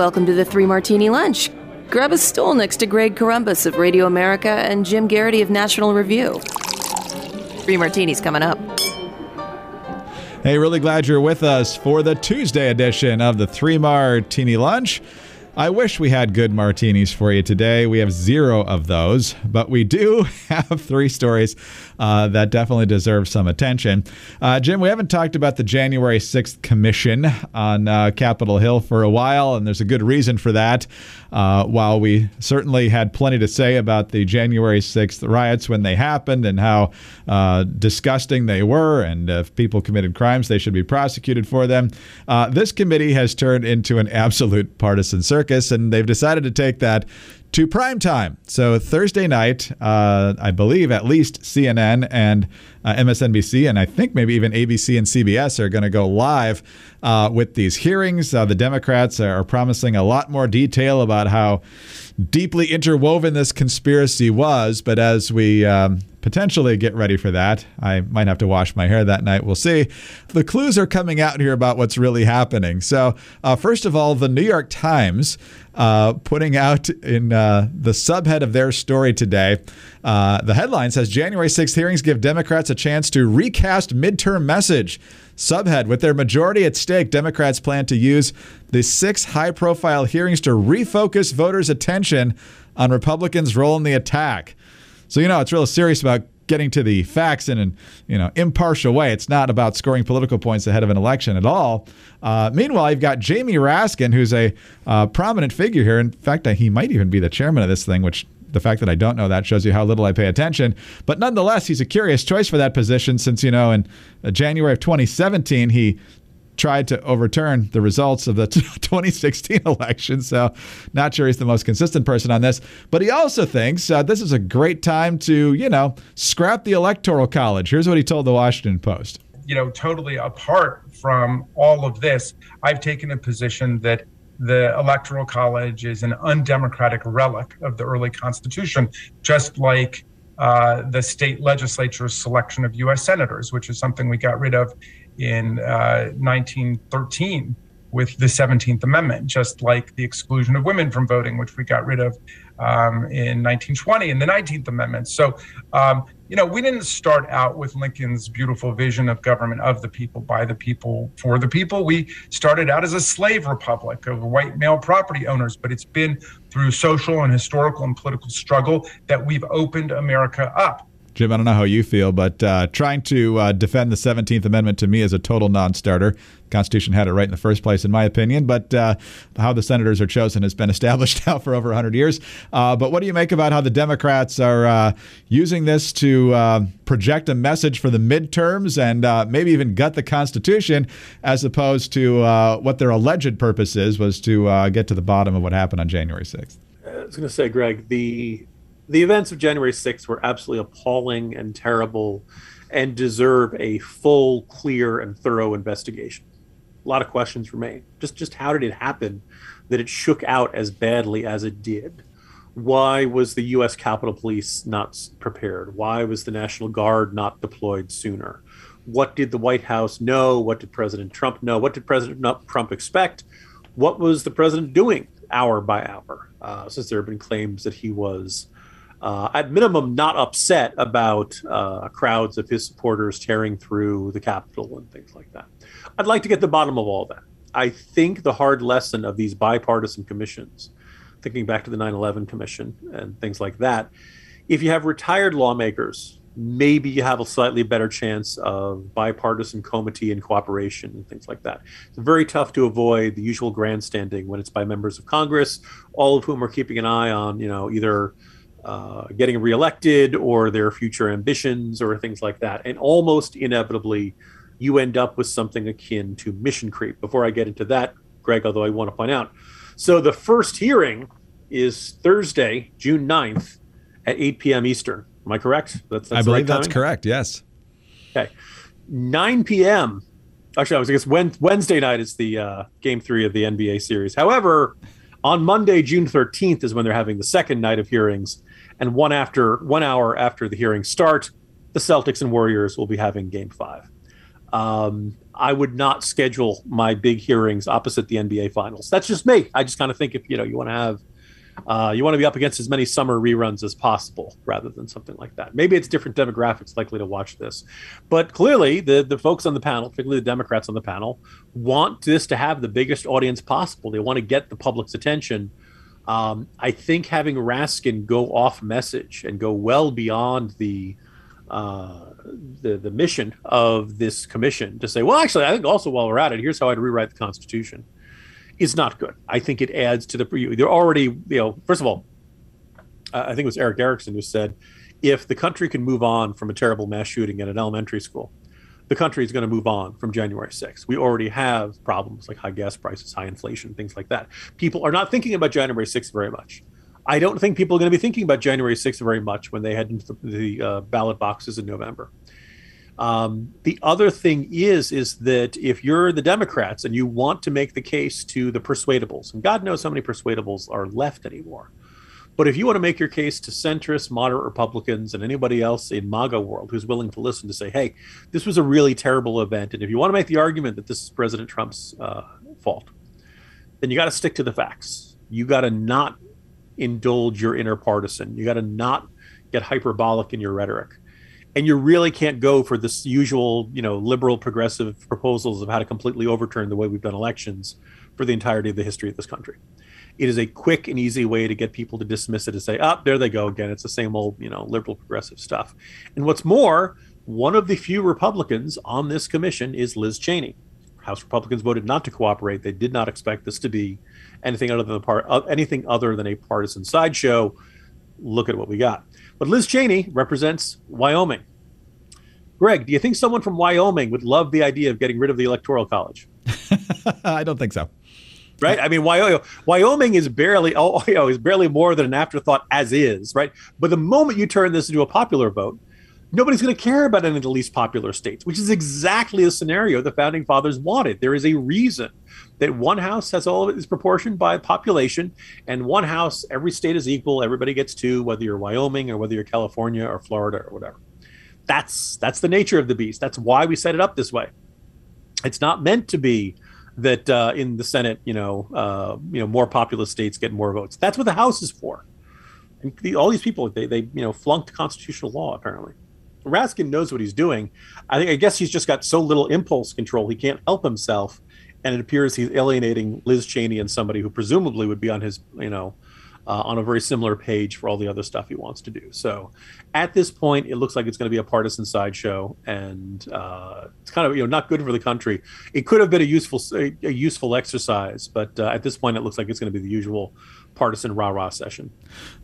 Welcome to the Three Martini Lunch. Grab a stool next to Greg Corombos of Radio America and Jim Geraghty of National Review. Three Martinis coming up. Hey, really glad you're with us for the Tuesday edition of the Three Martini Lunch. I wish we had good martinis for you today. We have zero of those, but we do have three stories uh, that definitely deserves some attention. Uh, Jim, we haven't talked about the January 6th Commission on uh, Capitol Hill for a while, and there's a good reason for that. Uh, while we certainly had plenty to say about the January 6th riots when they happened and how uh, disgusting they were, and if people committed crimes, they should be prosecuted for them, uh, this committee has turned into an absolute partisan circus, and they've decided to take that to prime time. So Thursday night, uh, I believe at least CNN and uh, MSNBC, and I think maybe even ABC and CBS are going to go live uh, with these hearings. Uh, the Democrats are promising a lot more detail about how deeply interwoven this conspiracy was. But as we um, potentially get ready for that. I might have to wash my hair that night. We'll see. The clues are coming out here about what's really happening. So, uh, first of all, the New York Times uh, putting out in uh, the subhead of their story today. Uh, the headline says January 6th hearings give Democrats a chance to recast midterm message. Subhead With their majority at stake, Democrats plan to use the six high profile hearings to refocus voters' attention on Republicans' role in the attack. So, you know, it's real serious about getting to the facts in an you know impartial way. It's not about scoring political points ahead of an election at all. Uh, meanwhile, you've got Jamie Raskin, who's a uh, prominent figure here. In fact, he might even be the chairman of this thing, which the fact that I don't know that shows you how little I pay attention. But nonetheless, he's a curious choice for that position since, you know, in uh, January of 2017, he tried to overturn the results of the 2016 election. So, not sure he's the most consistent person on this. But he also thinks uh, this is a great time to, you know, scrap the Electoral College. Here's what he told the Washington Post. You know, totally apart from all of this, I've taken a position that the Electoral College is an undemocratic relic of the early Constitution, just like uh, the state legislature's selection of U.S. senators, which is something we got rid of in uh, 1913 with the 17th Amendment, just like the exclusion of women from voting, which we got rid of um, in 1920 in the 19th Amendment. So, um, you know, we didn't start out with Lincoln's beautiful vision of government of the people, by the people, for the people. We started out as a slave republic of white male property owners, but it's been through social and historical and political struggle that we've opened America up. Jim, I don't know how you feel, but uh, trying to uh, defend the 17th Amendment to me is a total non starter. The Constitution had it right in the first place, in my opinion, but uh, how the senators are chosen has been established now for over 100 years. Uh, but what do you make about how the Democrats are uh, using this to uh, project a message for the midterms and maybe even gut the Constitution, as opposed to what their alleged purpose is, was to get to the bottom of what happened on January 6th? I was going to say, Greg, the the events of January 6th were absolutely appalling and terrible and deserve a full, clear, and thorough investigation. A lot of questions remain. Just just how did it happen that it shook out as badly as it did? Why was the US Capitol Police not prepared? Why was the National Guard not deployed sooner? What did the White House know? What did President Trump know? What did President Trump expect? What was the president doing hour by hour? Uh, since there have been claims that he was uh, at minimum, not upset about uh, crowds of his supporters tearing through the Capitol and things like that. I'd like to get the bottom of all that. I think the hard lesson of these bipartisan commissions, thinking back to the 9 11 Commission and things like that, if you have retired lawmakers, maybe you have a slightly better chance of bipartisan comity and cooperation and things like that. It's very tough to avoid the usual grandstanding when it's by members of Congress, all of whom are keeping an eye on, you know, either uh, getting reelected or their future ambitions or things like that. And almost inevitably, you end up with something akin to mission creep. Before I get into that, Greg, although I want to point out, so the first hearing is Thursday, June 9th at 8 p.m. Eastern. Am I correct? That's, that's I believe right that's correct. Yes. Okay. 9 p.m. Actually, I was I guess Wednesday night is the uh, game three of the NBA series. However, on Monday, June 13th is when they're having the second night of hearings, and one after one hour after the hearings start, the Celtics and Warriors will be having Game Five. Um, I would not schedule my big hearings opposite the NBA Finals. That's just me. I just kind of think if you know you want to have uh, you want to be up against as many summer reruns as possible rather than something like that. Maybe it's different demographics likely to watch this, but clearly the the folks on the panel, particularly the Democrats on the panel, want this to have the biggest audience possible. They want to get the public's attention. Um, I think having Raskin go off message and go well beyond the uh, the the mission of this commission to say, well, actually, I think also while we're at it, here's how I'd rewrite the Constitution is not good. I think it adds to the. They're already, you know, first of all, I think it was Eric Erickson who said, if the country can move on from a terrible mass shooting at an elementary school, the country is going to move on from January 6th. We already have problems like high gas prices, high inflation, things like that. People are not thinking about January 6th very much. I don't think people are going to be thinking about January 6th very much when they head into the, the uh, ballot boxes in November. Um, the other thing is is that if you're the Democrats and you want to make the case to the persuadables, and God knows how many persuadables are left anymore, but if you want to make your case to centrist, moderate Republicans, and anybody else in MAGA world who's willing to listen to say, "Hey, this was a really terrible event," and if you want to make the argument that this is President Trump's uh, fault, then you got to stick to the facts. You got to not indulge your inner partisan. You got to not get hyperbolic in your rhetoric and you really can't go for this usual, you know, liberal progressive proposals of how to completely overturn the way we've done elections for the entirety of the history of this country. It is a quick and easy way to get people to dismiss it and say, "Up oh, there they go again. It's the same old, you know, liberal progressive stuff." And what's more, one of the few Republicans on this commission is Liz Cheney. House Republicans voted not to cooperate. They did not expect this to be anything other than part, uh, anything other than a partisan sideshow. Look at what we got. But Liz Cheney represents Wyoming. Greg, do you think someone from Wyoming would love the idea of getting rid of the Electoral College? I don't think so. Right? I mean, Wyoming, is barely, oh, is barely more than an afterthought as is, right? But the moment you turn this into a popular vote, nobody's going to care about any of the least popular states, which is exactly the scenario the founding fathers wanted. There is a reason that one house has all of it is proportioned by population, and one house, every state is equal. Everybody gets two, whether you're Wyoming or whether you're California or Florida or whatever. That's that's the nature of the beast. That's why we set it up this way. It's not meant to be that uh, in the Senate, you know, uh, you know, more populous states get more votes. That's what the House is for. And the, all these people, they, they, you know, flunked constitutional law apparently. Raskin knows what he's doing. I think I guess he's just got so little impulse control he can't help himself, and it appears he's alienating Liz Cheney and somebody who presumably would be on his you know uh, on a very similar page for all the other stuff he wants to do. So at this point, it looks like it's going to be a partisan sideshow, and uh, it's kind of you know not good for the country. It could have been a useful a, a useful exercise, but uh, at this point, it looks like it's going to be the usual partisan rah rah session.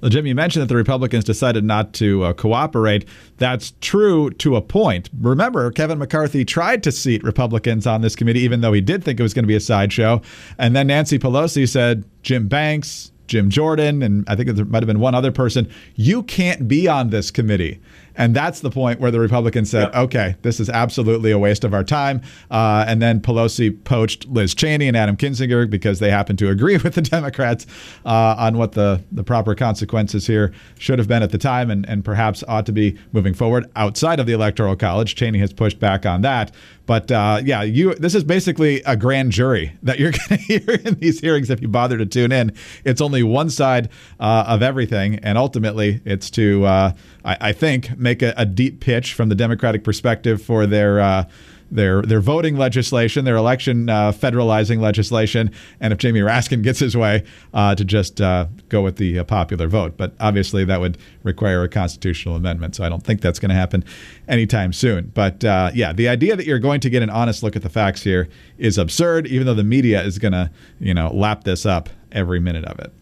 Well, Jim, you mentioned that the Republicans decided not to uh, cooperate. That's true to a point. Remember, Kevin McCarthy tried to seat Republicans on this committee, even though he did think it was going to be a sideshow. And then Nancy Pelosi said, Jim Banks, Jim Jordan, and I think there might have been one other person. You can't be on this committee. And that's the point where the Republicans said, yep. okay, this is absolutely a waste of our time. Uh, and then Pelosi poached Liz Cheney and Adam Kinzinger because they happened to agree with the Democrats uh, on what the, the proper consequences here should have been at the time and, and perhaps ought to be moving forward outside of the Electoral College. Cheney has pushed back on that. But uh, yeah, you this is basically a grand jury that you're going to hear in these hearings if you bother to tune in. It's only one side uh, of everything, and ultimately, it's to uh, I, I, think make a, a, deep pitch from the Democratic perspective for their uh, their their voting legislation, their election uh, federalizing legislation, and if Jamie Raskin gets his way, uh, to just uh, go with the uh, popular vote. But obviously, that would require a constitutional amendment, so I don't think that's going to happen anytime soon. But uh, yeah, the idea that you're going to get an honest look at the facts here is absurd, even though the media is going to you know lap this up every minute of it.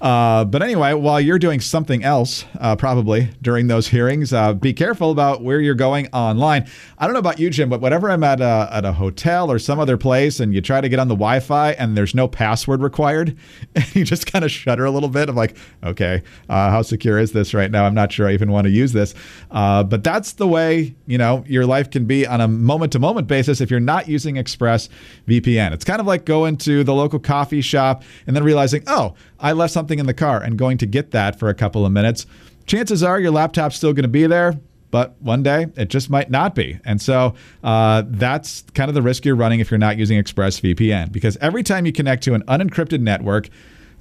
Uh, but anyway, while you're doing something else, uh, probably during those hearings, uh, be careful about where you're going online. I don't know about you, Jim, but whenever I'm at a, at a hotel or some other place and you try to get on the Wi Fi and there's no password required, you just kind of shudder a little bit. I'm like, okay, uh, how secure is this right now? I'm not sure I even want to use this. Uh, but that's the way, you know, your life can be on a moment to moment basis if you're not using Express VPN. It's kind of like going to the local coffee shop and then realizing, oh, I left something in the car and going to get that for a couple of minutes. Chances are your laptop's still going to be there, but one day it just might not be. And so uh, that's kind of the risk you're running if you're not using ExpressVPN, because every time you connect to an unencrypted network,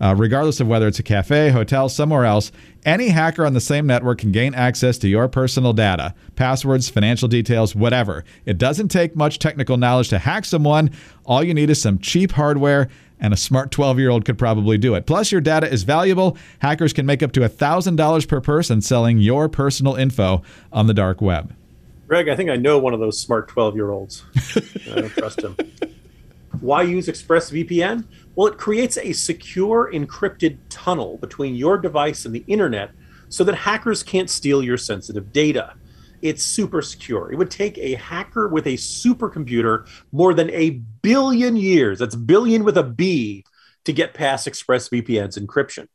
uh, regardless of whether it's a cafe, hotel, somewhere else, any hacker on the same network can gain access to your personal data, passwords, financial details, whatever. It doesn't take much technical knowledge to hack someone. All you need is some cheap hardware and a smart 12 year old could probably do it. Plus, your data is valuable. Hackers can make up to $1,000 per person selling your personal info on the dark web. Greg, I think I know one of those smart 12 year olds. I don't trust him. Why use ExpressVPN? Well, it creates a secure encrypted tunnel between your device and the internet so that hackers can't steal your sensitive data it's super secure. It would take a hacker with a supercomputer more than a billion years, that's billion with a B, to get past ExpressVPN's encryption.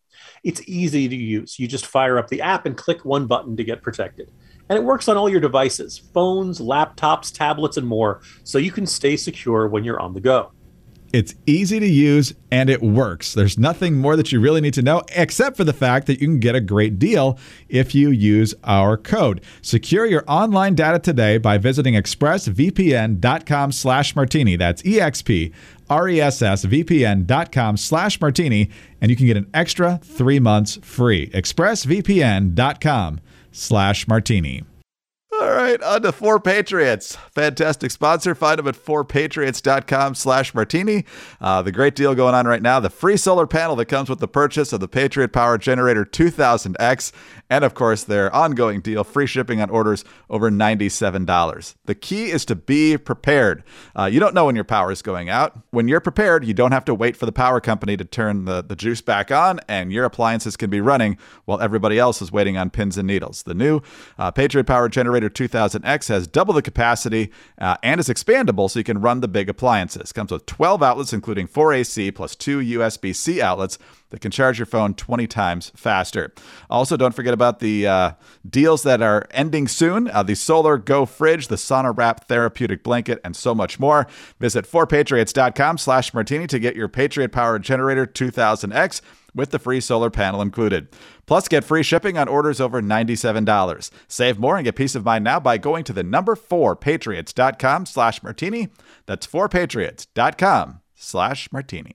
It's easy to use. You just fire up the app and click one button to get protected. And it works on all your devices phones, laptops, tablets, and more, so you can stay secure when you're on the go. It's easy to use and it works. There's nothing more that you really need to know except for the fact that you can get a great deal if you use our code. Secure your online data today by visiting expressvpn.com slash martini. That's EXP R-E-S-S-V-P-N.com slash martini, and you can get an extra three months free. expressvpn.com slash martini. Right, on to Four Patriots. Fantastic sponsor. Find them at fourpatriots.com slash martini. Uh, the great deal going on right now, the free solar panel that comes with the purchase of the Patriot Power Generator 2000X, and of course their ongoing deal, free shipping on orders over $97. The key is to be prepared. Uh, you don't know when your power is going out. When you're prepared, you don't have to wait for the power company to turn the, the juice back on, and your appliances can be running while everybody else is waiting on pins and needles. The new uh, Patriot Power Generator 2000X has double the capacity uh, and is expandable so you can run the big appliances. Comes with 12 outlets, including 4 AC plus two USB C outlets that can charge your phone 20 times faster. Also, don't forget about the uh, deals that are ending soon uh, the Solar Go Fridge, the Sauna Wrap Therapeutic Blanket, and so much more. Visit 4patriots.com slash martini to get your Patriot Power Generator 2000X with the free solar panel included. Plus, get free shipping on orders over $97. Save more and get peace of mind now by going to the number 4patriots.com slash martini. That's 4patriots.com slash martini.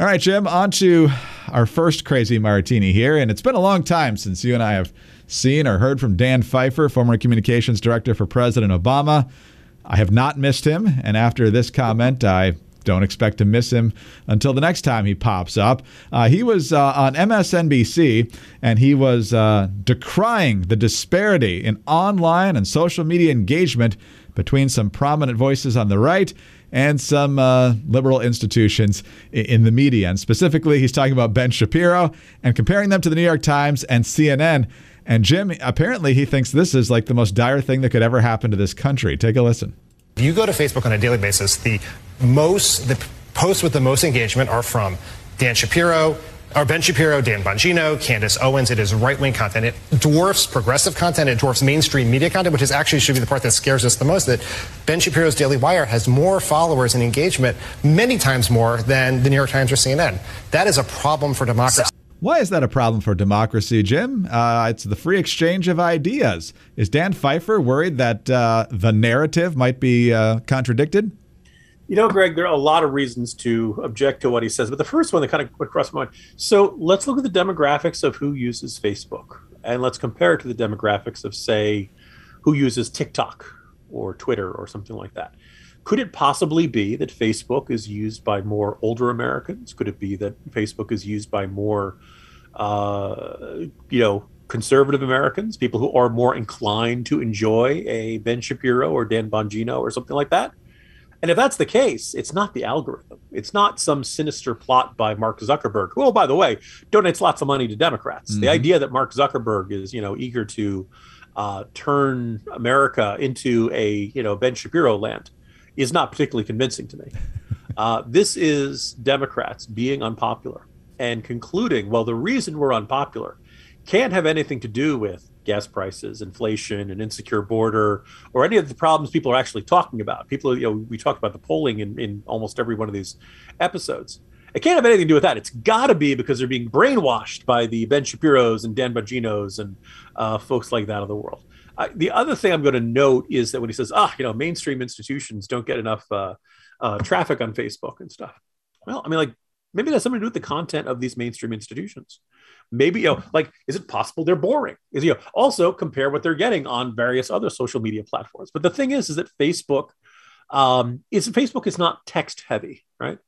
All right, Jim, on to our first crazy martini here. And it's been a long time since you and I have seen or heard from Dan Pfeiffer, former communications director for President Obama. I have not missed him. And after this comment, I don't expect to miss him until the next time he pops up. Uh, he was uh, on MSNBC and he was uh, decrying the disparity in online and social media engagement between some prominent voices on the right and some uh, liberal institutions in the media. And specifically, he's talking about Ben Shapiro and comparing them to the New York Times and CNN. And Jim, apparently, he thinks this is like the most dire thing that could ever happen to this country. Take a listen. You go to Facebook on a daily basis, the most the posts with the most engagement are from Dan Shapiro, or Ben Shapiro, Dan Bongino, Candace Owens. It is right wing content. It dwarfs progressive content. It dwarfs mainstream media content, which is actually should be the part that scares us the most. That Ben Shapiro's Daily Wire has more followers and engagement, many times more than the New York Times or CNN. That is a problem for democracy. Why is that a problem for democracy, Jim? Uh, it's the free exchange of ideas. Is Dan Pfeiffer worried that uh, the narrative might be uh, contradicted? You know, Greg, there are a lot of reasons to object to what he says, but the first one that kind of went across my mind. So let's look at the demographics of who uses Facebook, and let's compare it to the demographics of, say, who uses TikTok or Twitter or something like that. Could it possibly be that Facebook is used by more older Americans? Could it be that Facebook is used by more, uh, you know, conservative Americans, people who are more inclined to enjoy a Ben Shapiro or Dan Bongino or something like that? And if that's the case, it's not the algorithm. It's not some sinister plot by Mark Zuckerberg, who, oh, by the way, donates lots of money to Democrats. Mm-hmm. The idea that Mark Zuckerberg is, you know, eager to uh, turn America into a, you know, Ben Shapiro land is not particularly convincing to me. Uh, this is Democrats being unpopular and concluding, well, the reason we're unpopular can't have anything to do with gas prices, inflation, an insecure border, or any of the problems people are actually talking about. People, you know, we talked about the polling in, in almost every one of these episodes. It can't have anything to do with that. It's got to be because they're being brainwashed by the Ben Shapiro's and Dan Bonginos and uh, folks like that of the world. Uh, the other thing I'm going to note is that when he says, ah, you know, mainstream institutions don't get enough uh, uh traffic on Facebook and stuff. Well, I mean, like maybe that's something to do with the content of these mainstream institutions maybe you know like is it possible they're boring is you know also compare what they're getting on various other social media platforms but the thing is is that facebook um is facebook is not text heavy right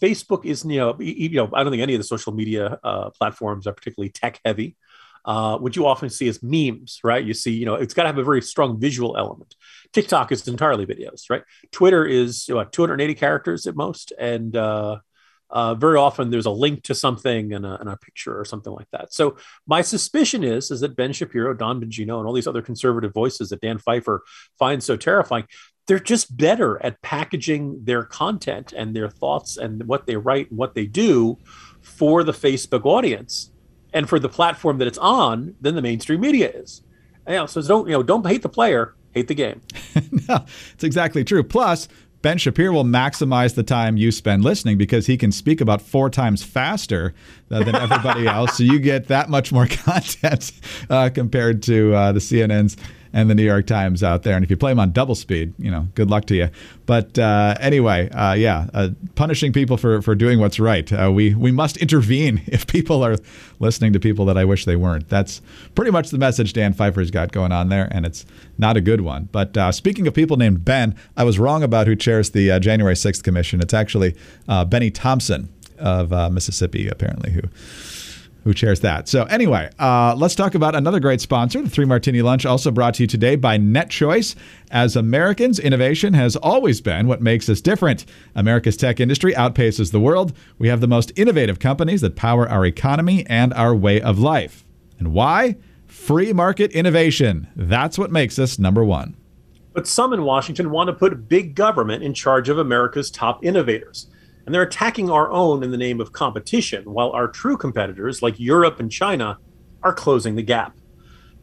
facebook is you know you know i don't think any of the social media uh, platforms are particularly tech heavy uh, what you often see is memes, right? You see, you know, it's got to have a very strong visual element. TikTok is entirely videos, right? Twitter is what 280 characters at most, and uh, uh, very often there's a link to something and a, and a, picture or something like that. So my suspicion is is that Ben Shapiro, Don Bongino, and all these other conservative voices that Dan Pfeiffer finds so terrifying, they're just better at packaging their content and their thoughts and what they write and what they do for the Facebook audience and for the platform that it's on than the mainstream media is. You know, so don't you know don't hate the player, hate the game. no, it's exactly true. Plus, Ben Shapiro will maximize the time you spend listening because he can speak about four times faster uh, than everybody else. So you get that much more content uh, compared to uh, the CNNs and the New York Times out there. And if you play them on double speed, you know, good luck to you. But uh, anyway, uh, yeah, uh, punishing people for, for doing what's right. Uh, we we must intervene if people are listening to people that I wish they weren't. That's pretty much the message Dan Pfeiffer's got going on there, and it's not a good one. But uh, speaking of people named Ben, I was wrong about who chairs the uh, January 6th commission. It's actually Bennie Thompson of Mississippi, apparently, who who chairs that. So, anyway, uh, let's talk about another great sponsor, the Three Martini Lunch, also brought to you today by NetChoice. As Americans, innovation has always been what makes us different. America's tech industry outpaces the world. We have the most innovative companies that power our economy and our way of life. And why? Free market innovation. That's what makes us number one. But some in Washington want to put big government in charge of America's top innovators and they're attacking our own in the name of competition, while our true competitors, like Europe and China, are closing the gap.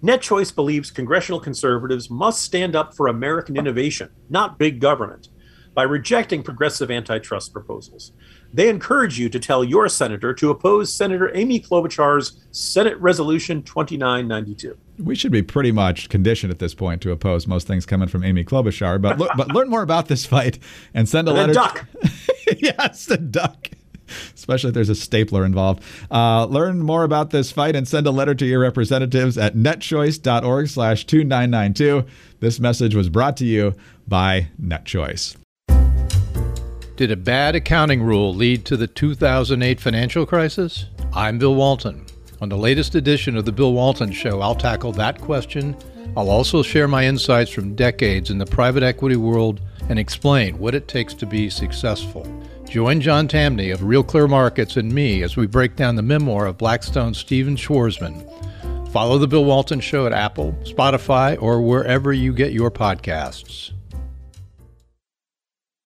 NetChoice believes congressional conservatives must stand up for American innovation, not big government, by rejecting progressive antitrust proposals. They encourage you to tell your senator to oppose Senator Amy Klobuchar's Senate Resolution 2992. We should be pretty much conditioned at this point to oppose most things coming from Amy Klobuchar, but but learn more about this fight and send a and letter. Duck. yes, the duck. Especially if there's a stapler involved. Uh, learn more about this fight and send a letter to your representatives at netchoice.org slash 2992. This message was brought to you by NetChoice. Did a bad accounting rule lead to the 2008 financial crisis? I'm Bill Walton. On the latest edition of The Bill Walton Show, I'll tackle that question. I'll also share my insights from decades in the private equity world and explain what it takes to be successful. Join John Tamny of Real Clear Markets and me as we break down the memoir of Blackstone's Stephen Schwarzman. Follow The Bill Walton Show at Apple, Spotify, or wherever you get your podcasts.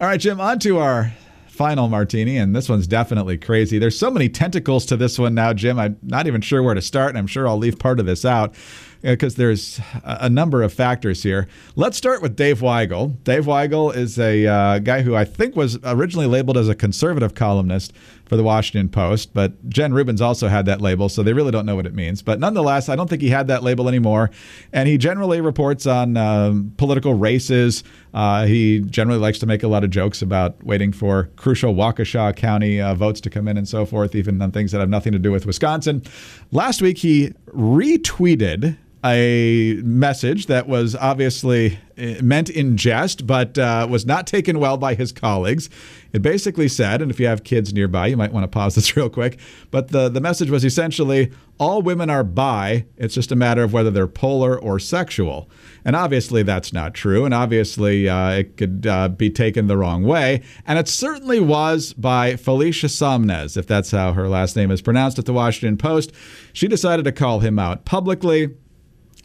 All right, Jim, on to our final martini, and this one's definitely crazy. There's so many tentacles to this one now, Jim. I'm not even sure where to start, and I'm sure I'll leave part of this out because there's a number of factors here. Let's start with Dave Weigel. Dave Weigel is a uh, guy who I think was originally labeled as a conservative columnist for the Washington Post, but Jen Rubens also had that label, so they really don't know what it means. But nonetheless, I don't think he had that label anymore. And he generally reports on um, political races. Uh, he generally likes to make a lot of jokes about waiting for crucial Waukesha County uh, votes to come in and so forth, even on things that have nothing to do with Wisconsin. Last week, he retweeted a message that was obviously eh, meant in jest, but uh, was not taken well by his colleagues. It basically said, and if you have kids nearby, you might want to pause this real quick, but the, the message was essentially all women are bi. It's just a matter of whether they're polar or sexual. And obviously, that's not true. And obviously, uh, it could uh, be taken the wrong way. And it certainly was by Felicia Sonmez, if that's how her last name is pronounced at the Washington Post. She decided to call him out publicly.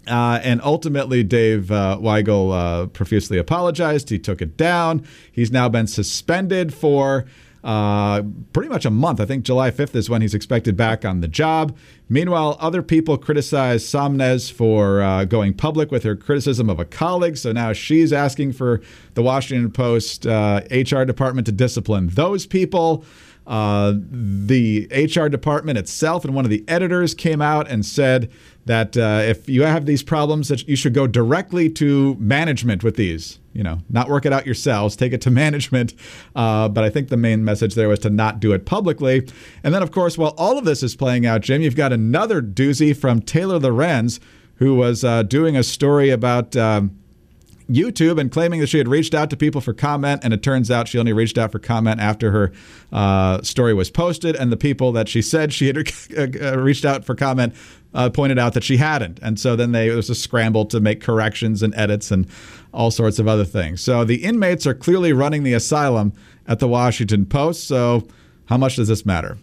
Uh, and ultimately, Dave uh, Weigel uh, profusely apologized. He took it down. He's now been suspended for uh, pretty much a month. I think July 5th is when he's expected back on the job. Meanwhile, other people criticize Sonmez for uh, going public with her criticism of a colleague. So now she's asking for the Washington Post HR uh, department to discipline those people. Uh, the HR department itself and one of the editors came out and said that uh, if you have these problems, that you should go directly to management with these. You know, not work it out yourselves, take it to management. Uh, but I think the main message there was to not do it publicly. And then, of course, while all of this is playing out, Jim, you've got another doozy from Taylor Lorenz, who was uh, doing a story about. Um, YouTube and claiming that she had reached out to people for comment, and it turns out she only reached out for comment after her uh, story was posted, and the people that she said she had uh, reached out for comment uh, pointed out that she hadn't, and so then they, was a scramble to make corrections and edits and all sorts of other things. So the inmates are clearly running the asylum at the Washington Post. So how much does this matter?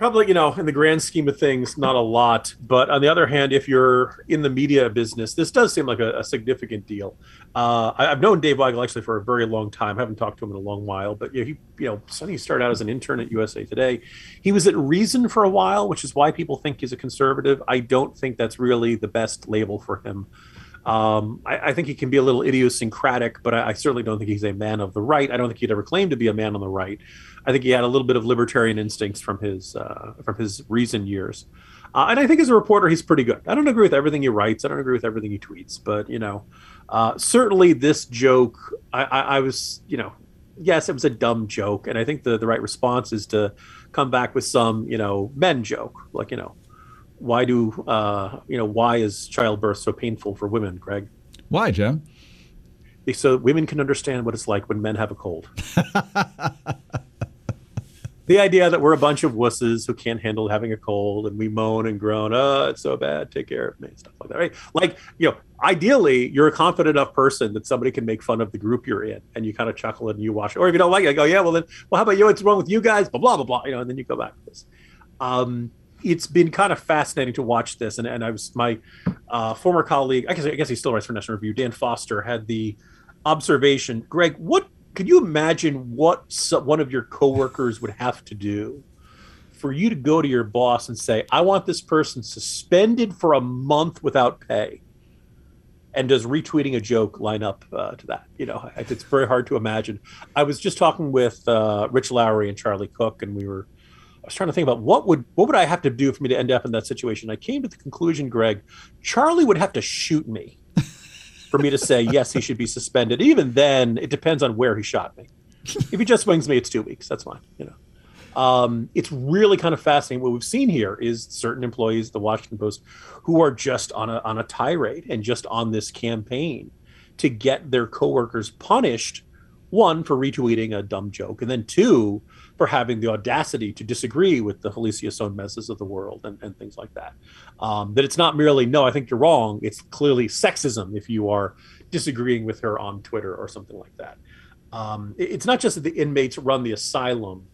Probably, you know, in the grand scheme of things, not a lot. But on the other hand, if you're in the media business, this does seem like a, a significant deal. Uh, I, have known Dave Weigel actually for a very long time. I haven't talked to him in a long while, but you know, he, you know, Sonny started out as an intern at USA Today. He was at Reason for a while, which is why people think he's a conservative. I don't think that's really the best label for him. Um, I, I, think he can be a little idiosyncratic, but I, I, certainly don't think he's a man of the right. I don't think he'd ever claim to be a man on the right. I think he had a little bit of libertarian instincts from his uh, from his Reason years. Uh, and I think as a reporter, he's pretty good. I don't agree with everything he writes. I don't agree with everything he tweets. But you know, uh, certainly this joke, I, I, I, was, you know, yes, it was a dumb joke, and I think the the right response is to come back with some, you know, men joke, like you know, why do uh, you know why is childbirth so painful for women, Greg? Why, Jim? So women can understand what it's like when men have a cold. the idea that we're a bunch of wusses who can't handle having a cold and we moan and groan, oh, it's so bad, take care of me, stuff like that, right? Like, you know, ideally, you're a confident enough person that somebody can make fun of the group you're in and you kind of chuckle and you watch it. Or if you don't like it, I go, yeah, well, then, well, how about you? What's wrong with you guys? Blah, blah, blah, blah, you know, and then you go back to this. Um, it's been kind of fascinating to watch this. And, and I was my uh, former colleague, I guess, I guess he still writes for National Review, Dan Foster, had the observation. Greg, what could you imagine what one of your coworkers would have to do for you to go to your boss and say, I want this person suspended for a month without pay? And does retweeting a joke line up uh, to that? You know, it's very hard to imagine. I was just talking with uh, Rich Lowry and Charlie Cooke, and we were was trying to think about what would what would I have to do for me to end up in that situation. I came to the conclusion, Greg, Charlie would have to shoot me for me to say yes, he should be suspended. Even then, it depends on where he shot me. If he just swings me, it's two weeks. That's fine. You know, um, it's really kind of fascinating. What we've seen here is certain employees, the Washington Post, who are just on a on a tirade and just on this campaign to get their coworkers punished. One for retweeting a dumb joke, and then two for having the audacity to disagree with the Felicia Sonmez's of the world and, and things like that. Um, that it's not merely, no, I think you're wrong. It's clearly sexism if you are disagreeing with her on Twitter or something like that. Um, it, it's not just that the inmates run the asylum.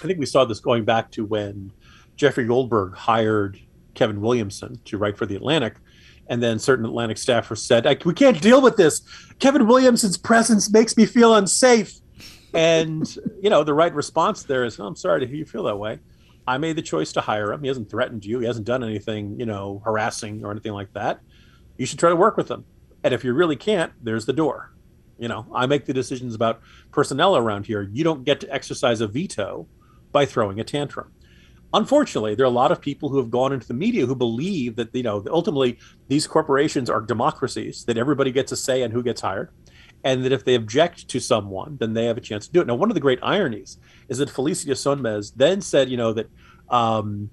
I think we saw this going back to when Jeffrey Goldberg hired Kevin Williamson to write for The Atlantic. And then certain Atlantic staffers said, "We can't deal with this. Kevin Williamson's presence makes me feel unsafe." And you know, the right response there is, oh, "I'm sorry to hear you feel that way. I made the choice to hire him. He hasn't threatened you. He hasn't done anything, you know, harassing or anything like that. You should try to work with him. And if you really can't, there's the door. You know, I make the decisions about personnel around here. You don't get to exercise a veto by throwing a tantrum. Unfortunately, there are a lot of people who have gone into the media who believe that, you know, ultimately these corporations are democracies, that everybody gets a say in who gets hired, and that if they object to someone, then they have a chance to do it. Now, one of the great ironies is that Felicia Sonmez then said, you know, that um,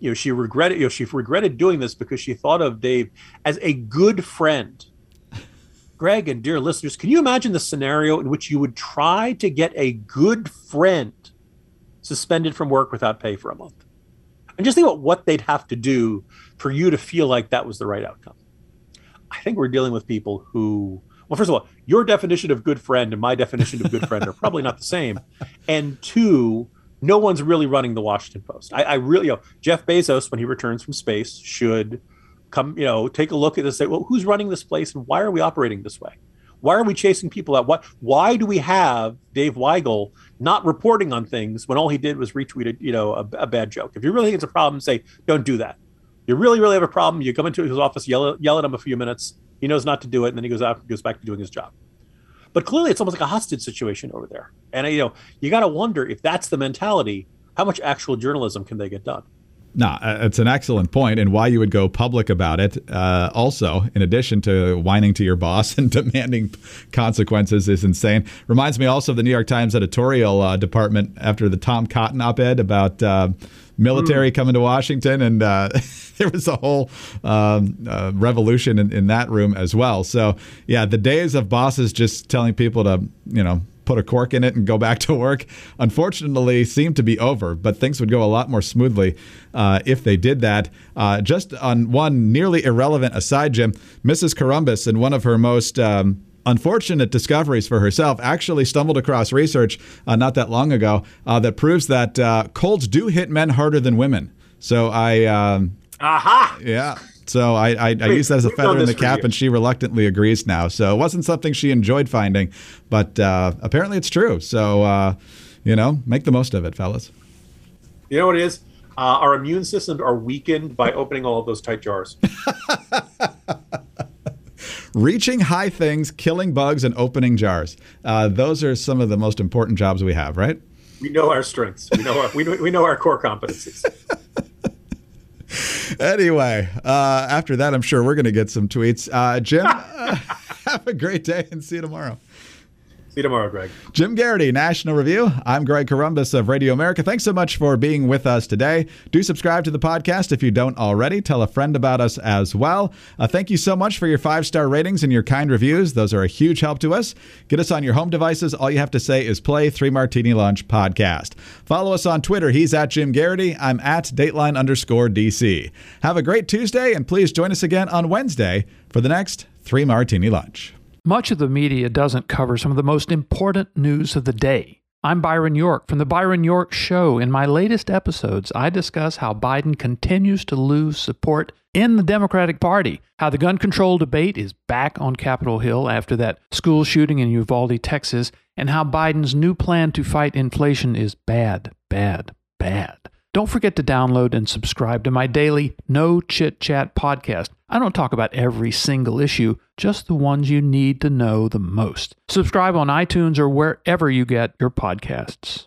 you know she regretted, you know, she regretted doing this because she thought of Dave as a good friend Greg and dear listeners, can you imagine the scenario in which you would try to get a good friend suspended from work without pay for a month? And just think about what they'd have to do for you to feel like that was the right outcome. I think we're dealing with people who, well, first of all, your definition of good friend and my definition of good friend are probably not the same. And two, no one's really running the Washington Post. I, I really, you know, Jeff Bezos, when he returns from space, should come, you know, take a look at this, say, well, who's running this place and why are we operating this way? Why are we chasing people out? What? Why do we have Dave Weigel not reporting on things when all he did was retweeted, you know, a, a bad joke? If you really think it's a problem, say, don't do that. You really, really have a problem. You come into his office, yell, yell at him a few minutes. He knows not to do it, and then he goes out, goes back to doing his job. But clearly, it's almost like a hostage situation over there. And you know, you got to wonder if that's the mentality. How much actual journalism can they get done? No, uh, it's an excellent point, and why you would go public about it. Uh, also, in addition to whining to your boss and demanding consequences, is insane. Reminds me also of the New York Times editorial uh, department after the Tom Cotton op-ed about uh, military mm. coming to Washington, and uh, there was a whole um, uh, revolution in, in that room as well. So, yeah, the days of bosses just telling people to, you know put a cork in it and go back to work, unfortunately, seem to be over. But things would go a lot more smoothly uh, if they did that. Uh, just on one nearly irrelevant aside, Jim, Mrs. Corombos, in one of her most um, unfortunate discoveries for herself, actually stumbled across research uh, not that long ago uh, that proves that uh, colds do hit men harder than women. So I. Um, Aha! Yeah. So I, I, I use that as a feather in the cap, and she reluctantly agrees now. So it wasn't something she enjoyed finding, but uh, apparently it's true. So, uh, you know, make the most of it, fellas. You know what it is? Uh, our immune systems are weakened by opening all of those tight jars. Reaching high things, killing bugs, and opening jars. Uh, those are some of the most important jobs we have, right? We know our strengths. We know our, we, know, we know our core competencies. anyway, uh, after that, I'm sure we're going to get some tweets. Uh, Jim, have a great day and see you tomorrow. See you tomorrow, Greg. Jim Geraghty, National Review. I'm Greg Corombos of Radio America. Thanks so much for being with us today. Do subscribe to the podcast if you don't already. Tell a friend about us as well. Uh, thank you so much for your five star ratings and your kind reviews. Those are a huge help to us. Get us on your home devices. All you have to say is play Three Martini Lunch podcast. Follow us on Twitter. He's at Jim Geraghty. I'm at Dateline underscore DC. Have a great Tuesday, and please join us again on Wednesday for the next Three Martini Lunch. Much of the media doesn't cover some of the most important news of the day. I'm Byron York from The Byron York Show. In my latest episodes, I discuss how Biden continues to lose support in the Democratic Party, how the gun control debate is back on Capitol Hill after that school shooting in Uvalde, Texas, and how Biden's new plan to fight inflation is bad, bad, bad. Don't forget to download and subscribe to my daily No Chit Chat podcast. I don't talk about every single issue, just the ones you need to know the most. Subscribe on iTunes or wherever you get your podcasts.